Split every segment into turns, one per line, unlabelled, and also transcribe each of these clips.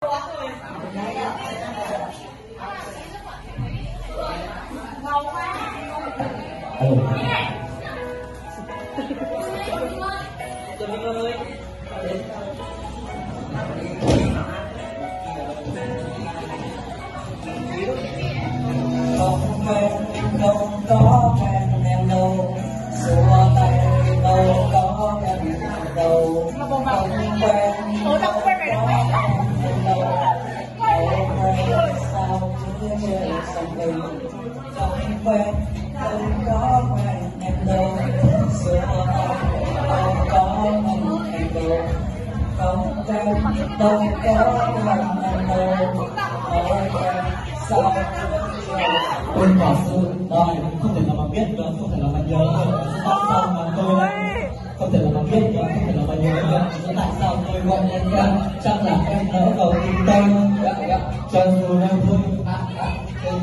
không quen không có quen em đâu xua tay đâu có em đâu không quen có quen không có quen em đâu xua tay đâu có em đâu không quen đâu có quen em đâu không sao
Ôi quả sư, rồi không thể nào mà biết được, không thể nào mà nhớ được. Tại sao mà tôi không thể nào mà biết được, không thể nào mà nhớ được. Tại sao tôi gọi em ra chắc là em đỡ đầu tim tôi cho dù em thôi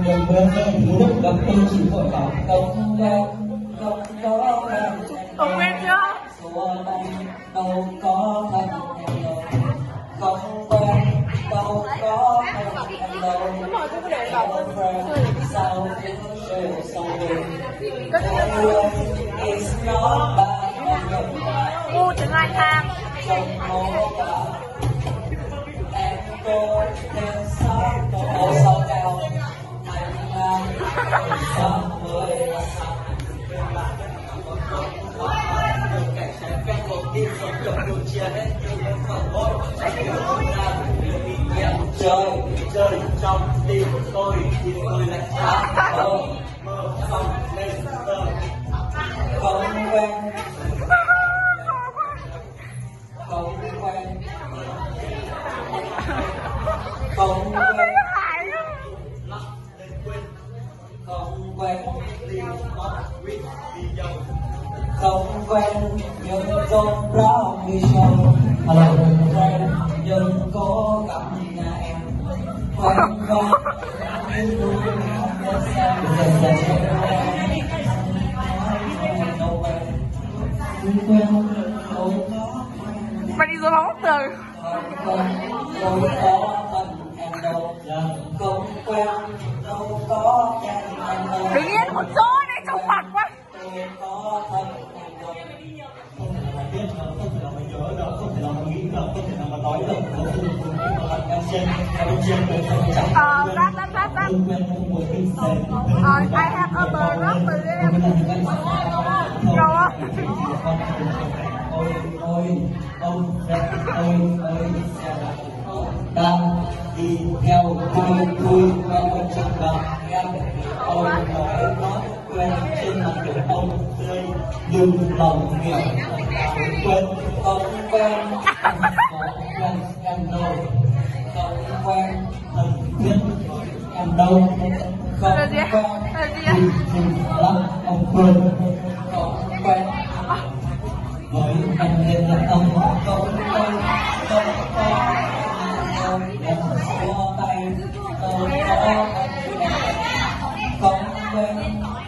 à, à, trên đường thiếu đức gặp tôi chỉ hội bảo
không quen không có
Không quen chưa?
xua tay đâu có thân không quen đâu có thân đâu sao cứ chơi xong tình not bad
Ngu tiếng Anh thang
trong mô tả em cô nên sao chơi
chơi trong tim tôi thì tôi là sáng mơ mơ xong lên tờ
không quen quen nhưng không rõ vì sao. Không quen nhưng có cảm nhà em. Quen không nhưng luôn không biết sao dần đâu quen không có
Mày đi rồi mất rồi
không có thân em đâu. Không quen đâu có em đâu
Đứng yên một chỗ
nghĩ được, không nói được. Nó không muốn em trên, em trên không chẳng
Ờ,
quên.
Ờ, I have a bird từ em rồi á
ôi ôi ông ôi ôi đang đi theo tôi tôi quen con chừng gặp em ôi nói nói quên trên mặt của ông tươi nhưng lòng hiểu quên ông quen quen em đâu không quen không biết em đâu không
Là gì
lắm ông quên không quen với anh lên là ông không quen không có không em tay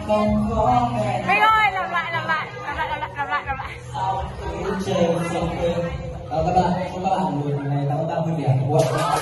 không có không có sao trên chơi xong quên các bạn chúc các bạn một ngày tháng ba vui vẻ